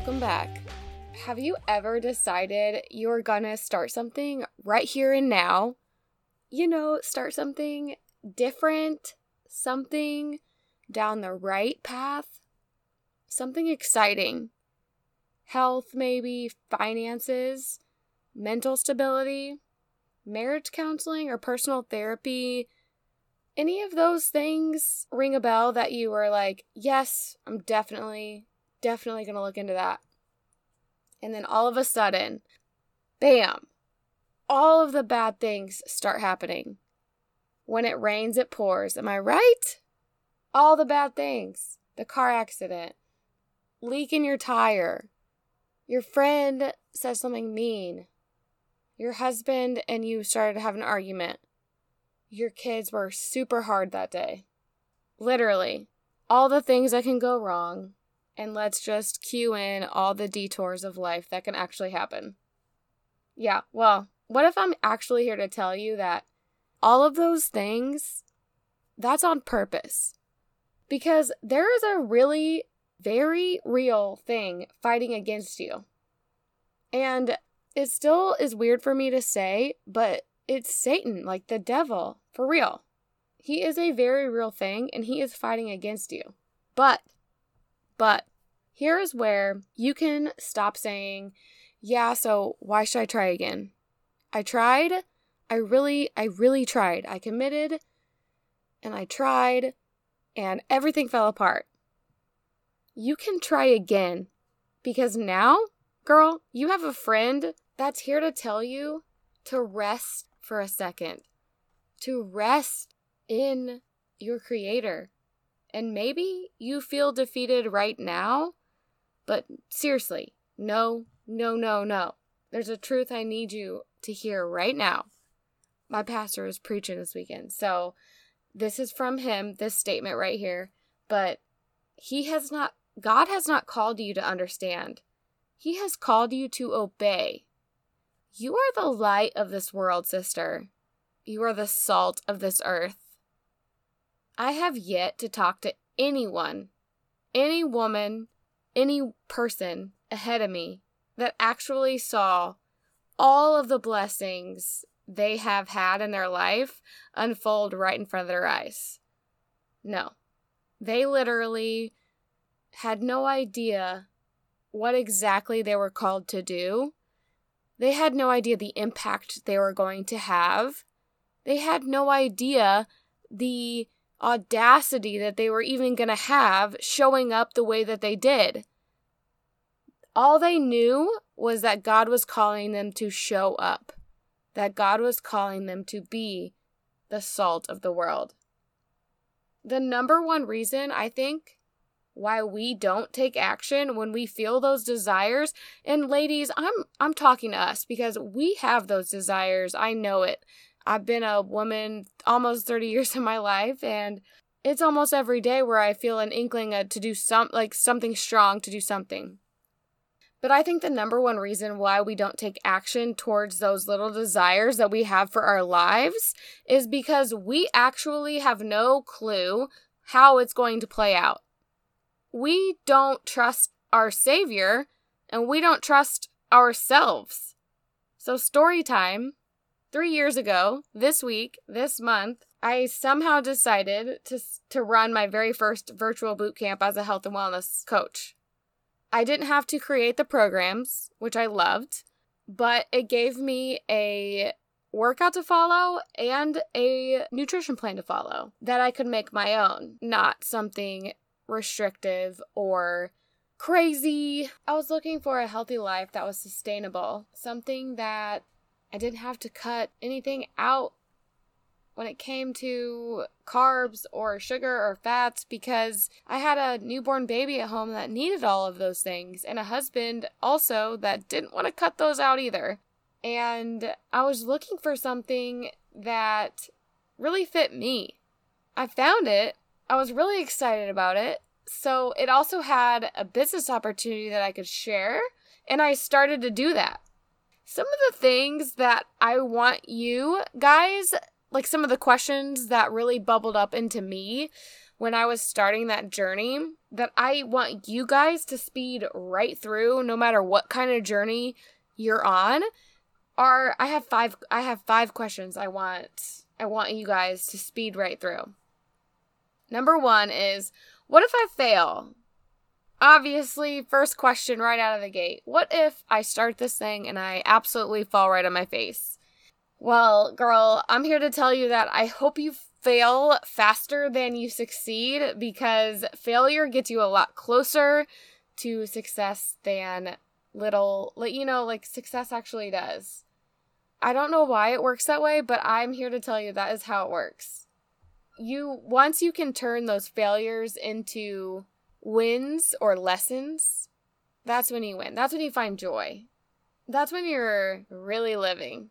welcome back. Have you ever decided you're gonna start something right here and now? You know, start something different, something down the right path, something exciting. Health, maybe, finances, mental stability, marriage counseling, or personal therapy. Any of those things ring a bell that you were like, yes, I'm definitely, definitely gonna look into that. And then all of a sudden, bam, all of the bad things start happening. When it rains, it pours. Am I right? All the bad things the car accident, leak in your tire, your friend says something mean, your husband and you started to have an argument, your kids were super hard that day. Literally, all the things that can go wrong. And let's just cue in all the detours of life that can actually happen. Yeah, well, what if I'm actually here to tell you that all of those things, that's on purpose. Because there is a really very real thing fighting against you. And it still is weird for me to say, but it's Satan, like the devil, for real. He is a very real thing and he is fighting against you. But, but, here is where you can stop saying, yeah, so why should I try again? I tried, I really, I really tried. I committed and I tried and everything fell apart. You can try again because now, girl, you have a friend that's here to tell you to rest for a second, to rest in your creator. And maybe you feel defeated right now, but seriously, no, no, no, no. There's a truth I need you to hear right now my pastor is preaching this weekend. So this is from him, this statement right here. But he has not, God has not called you to understand. He has called you to obey. You are the light of this world, sister. You are the salt of this earth. I have yet to talk to anyone, any woman, any person ahead of me that actually saw all of the blessings they have had in their life unfold right in front of their eyes. No. They literally had no idea what exactly they were called to do. They had no idea the impact they were going to have. They had no idea the audacity that they were even going to have showing up the way that they did. All they knew was that God was calling them to show up that God was calling them to be the salt of the world. The number one reason I think why we don't take action when we feel those desires and ladies I'm I'm talking to us because we have those desires I know it I've been a woman almost 30 years of my life and it's almost every day where I feel an inkling to do some like something strong to do something but I think the number one reason why we don't take action towards those little desires that we have for our lives is because we actually have no clue how it's going to play out. We don't trust our Savior and we don't trust ourselves. So, story time. Three years ago, this week, this month, I somehow decided to, to run my very first virtual boot camp as a health and wellness coach. I didn't have to create the programs, which I loved, but it gave me a workout to follow and a nutrition plan to follow that I could make my own, not something restrictive or crazy. I was looking for a healthy life that was sustainable, something that I didn't have to cut anything out when it came to carbs or sugar or fats because I had a newborn baby at home that needed all of those things and a husband also that didn't want to cut those out either. And I was looking for something that really fit me. I found it. I was really excited about it. So it also had a business opportunity that I could share, and I started to do that. Some of the things that I want you guys like some of the questions that really bubbled up into me when I was starting that journey that I want you guys to speed right through no matter what kind of journey you're on are I have five I have five questions I want I want you guys to speed right through. Number 1 is what if I fail? Obviously, first question right out of the gate. What if I start this thing and I absolutely fall right on my face? Well, girl, I'm here to tell you that I hope you fail faster than you succeed because failure gets you a lot closer to success than little, like, you know, like success actually does. I don't know why it works that way, but I'm here to tell you that is how it works. You, once you can turn those failures into wins or lessons, that's when you win. That's when you find joy. That's when you're really living.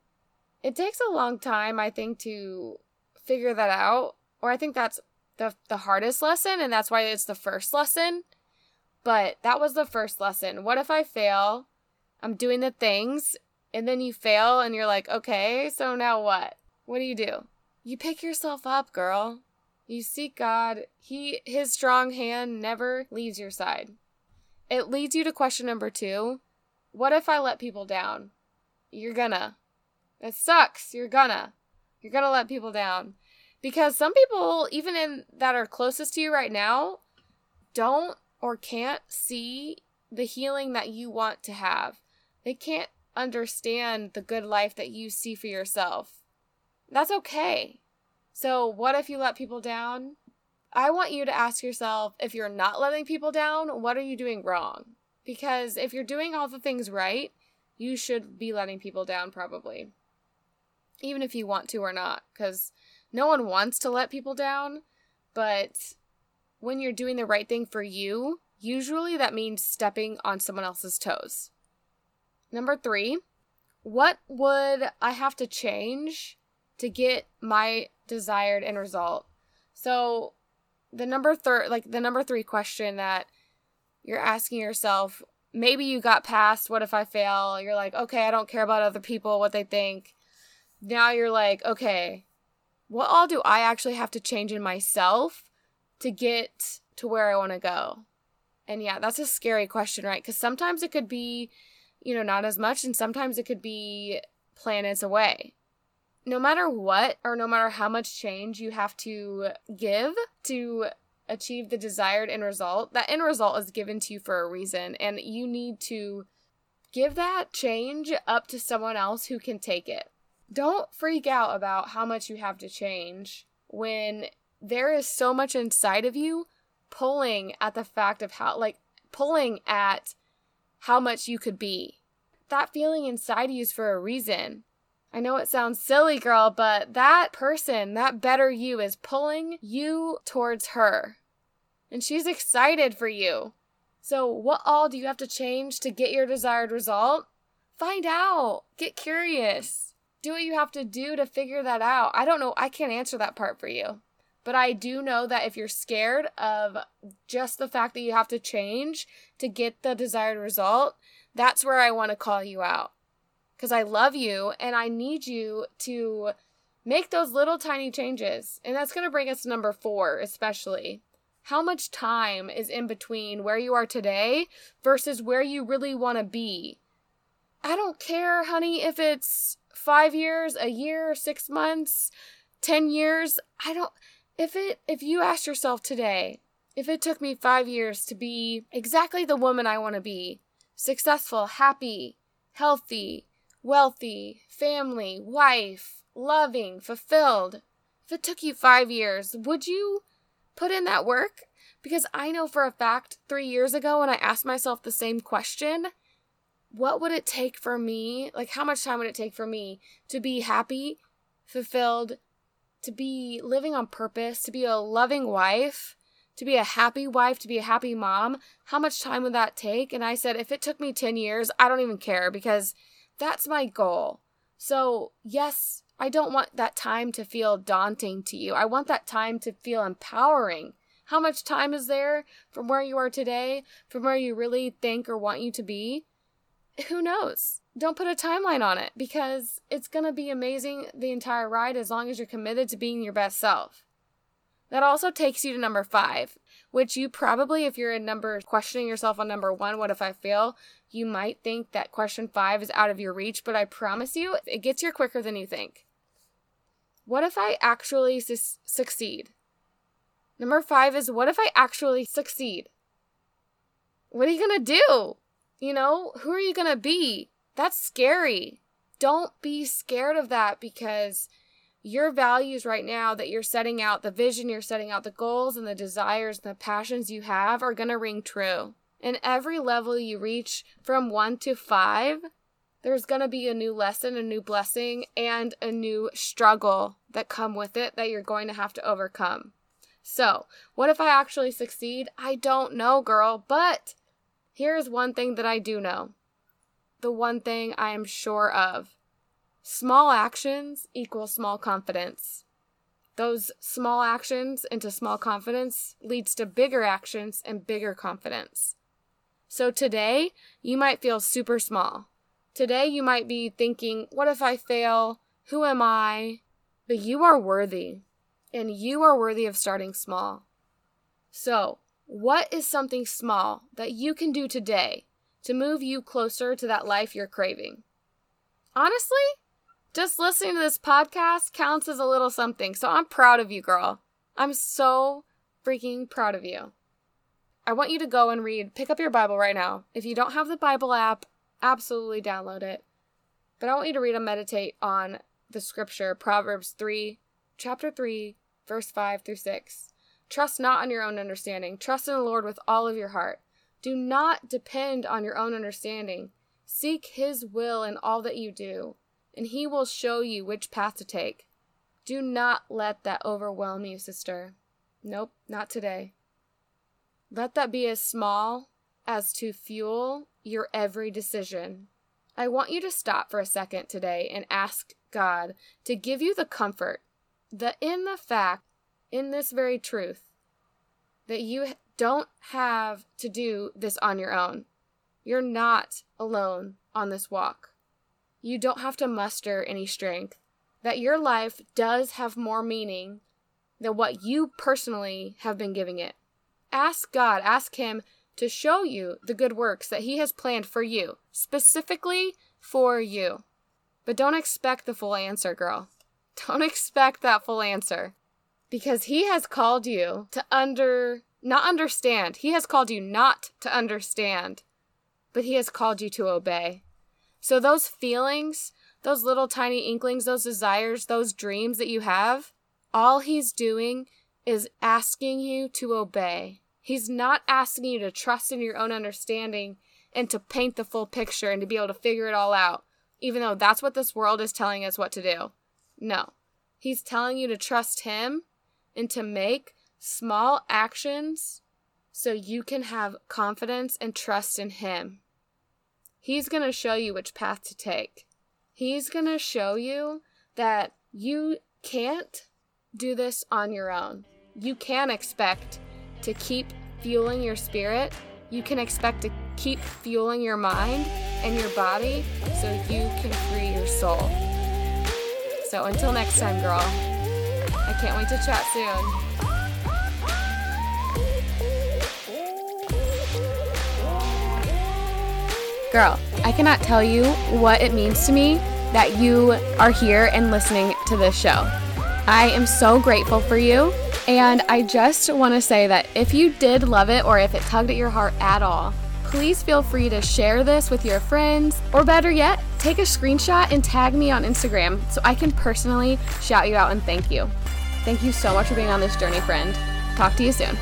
It takes a long time, I think, to figure that out. Or I think that's the the hardest lesson and that's why it's the first lesson. But that was the first lesson. What if I fail? I'm doing the things and then you fail and you're like, "Okay, so now what? What do you do?" You pick yourself up, girl. You seek God. He his strong hand never leaves your side. It leads you to question number 2. What if I let people down? You're gonna. It sucks. You're gonna. You're gonna let people down. Because some people, even in that are closest to you right now, don't or can't see the healing that you want to have. They can't understand the good life that you see for yourself. That's okay. So, what if you let people down? I want you to ask yourself if you're not letting people down, what are you doing wrong? Because if you're doing all the things right, you should be letting people down probably even if you want to or not, because no one wants to let people down. But when you're doing the right thing for you, usually that means stepping on someone else's toes. Number three, what would I have to change to get my desired end result? So, the number third, like the number three question that you're asking yourself, maybe you got past what if I fail? You're like, okay, I don't care about other people, what they think now you're like, okay, what all do I actually have to change in myself to get to where I want to go? And yeah, that's a scary question, right? Because sometimes it could be, you know, not as much, and sometimes it could be planets away. No matter what, or no matter how much change you have to give to achieve the desired end result, that end result is given to you for a reason, and you need to give that change up to someone else who can take it don't freak out about how much you have to change when there is so much inside of you pulling at the fact of how, like, pulling at how much you could be. That feeling inside you is for a reason. I know it sounds silly, girl, but that person, that better you, is pulling you towards her. And she's excited for you. So, what all do you have to change to get your desired result? Find out. Get curious do what you have to do to figure that out. I don't know. I can't answer that part for you. But I do know that if you're scared of just the fact that you have to change to get the desired result, that's where I want to call you out. Because I love you and I need you to make those little tiny changes. And that's going to bring us to number four, especially. How much time is in between where you are today versus where you really want to be? I don't care, honey, if it's five years, a year, six months, 10 years. I don't, if it, if you ask yourself today, if it took me five years to be exactly the woman I want to be, successful, happy, healthy, wealthy, family, wife, loving, fulfilled, if it took you five years, would you put in that work? Because I know for a fact three years ago when I asked myself the same question, what would it take for me? Like, how much time would it take for me to be happy, fulfilled, to be living on purpose, to be a loving wife, to be a happy wife, to be a happy mom? How much time would that take? And I said, if it took me 10 years, I don't even care because that's my goal. So, yes, I don't want that time to feel daunting to you. I want that time to feel empowering. How much time is there from where you are today, from where you really think or want you to be? who knows? Don't put a timeline on it because it's going to be amazing the entire ride as long as you're committed to being your best self. That also takes you to number five, which you probably, if you're in number questioning yourself on number one, what if I fail? You might think that question five is out of your reach, but I promise you, it gets here quicker than you think. What if I actually su- succeed? Number five is what if I actually succeed? What are you gonna do? You know, who are you gonna be? That's scary. Don't be scared of that because your values right now that you're setting out, the vision you're setting out, the goals and the desires and the passions you have are going to ring true. And every level you reach from one to five, there's going to be a new lesson, a new blessing, and a new struggle that come with it that you're going to have to overcome. So, what if I actually succeed? I don't know, girl, but here's one thing that I do know. The one thing I am sure of Small actions equal small confidence. Those small actions into small confidence leads to bigger actions and bigger confidence. So today, you might feel super small. Today, you might be thinking, what if I fail? Who am I? But you are worthy, and you are worthy of starting small. So, what is something small that you can do today to move you closer to that life you're craving? Honestly, just listening to this podcast counts as a little something. So I'm proud of you, girl. I'm so freaking proud of you. I want you to go and read, pick up your Bible right now. If you don't have the Bible app, absolutely download it. But I want you to read and meditate on the scripture, Proverbs 3, chapter 3, verse 5 through 6. Trust not on your own understanding. Trust in the Lord with all of your heart. Do not depend on your own understanding. Seek His will in all that you do and He will show you which path to take. Do not let that overwhelm you, sister. Nope, not today. Let that be as small as to fuel your every decision. I want you to stop for a second today and ask God to give you the comfort that in the fact, in this very truth, that you don't have to do this on your own. You're not alone on this walk. You don't have to muster any strength. That your life does have more meaning than what you personally have been giving it. Ask God, ask Him to show you the good works that He has planned for you, specifically for you. But don't expect the full answer, girl. Don't expect that full answer. Because He has called you to under, not understand. He has called you not to understand, but He has called you to obey. So, those feelings, those little tiny inklings, those desires, those dreams that you have, all he's doing is asking you to obey. He's not asking you to trust in your own understanding and to paint the full picture and to be able to figure it all out, even though that's what this world is telling us what to do. No. He's telling you to trust him and to make small actions so you can have confidence and trust in him. He's going to show you which path to take. He's going to show you that you can't do this on your own. You can expect to keep fueling your spirit. You can expect to keep fueling your mind and your body so you can free your soul. So until next time, girl, I can't wait to chat soon. Girl, I cannot tell you what it means to me that you are here and listening to this show. I am so grateful for you. And I just want to say that if you did love it or if it tugged at your heart at all, please feel free to share this with your friends, or better yet, take a screenshot and tag me on Instagram so I can personally shout you out and thank you. Thank you so much for being on this journey, friend. Talk to you soon.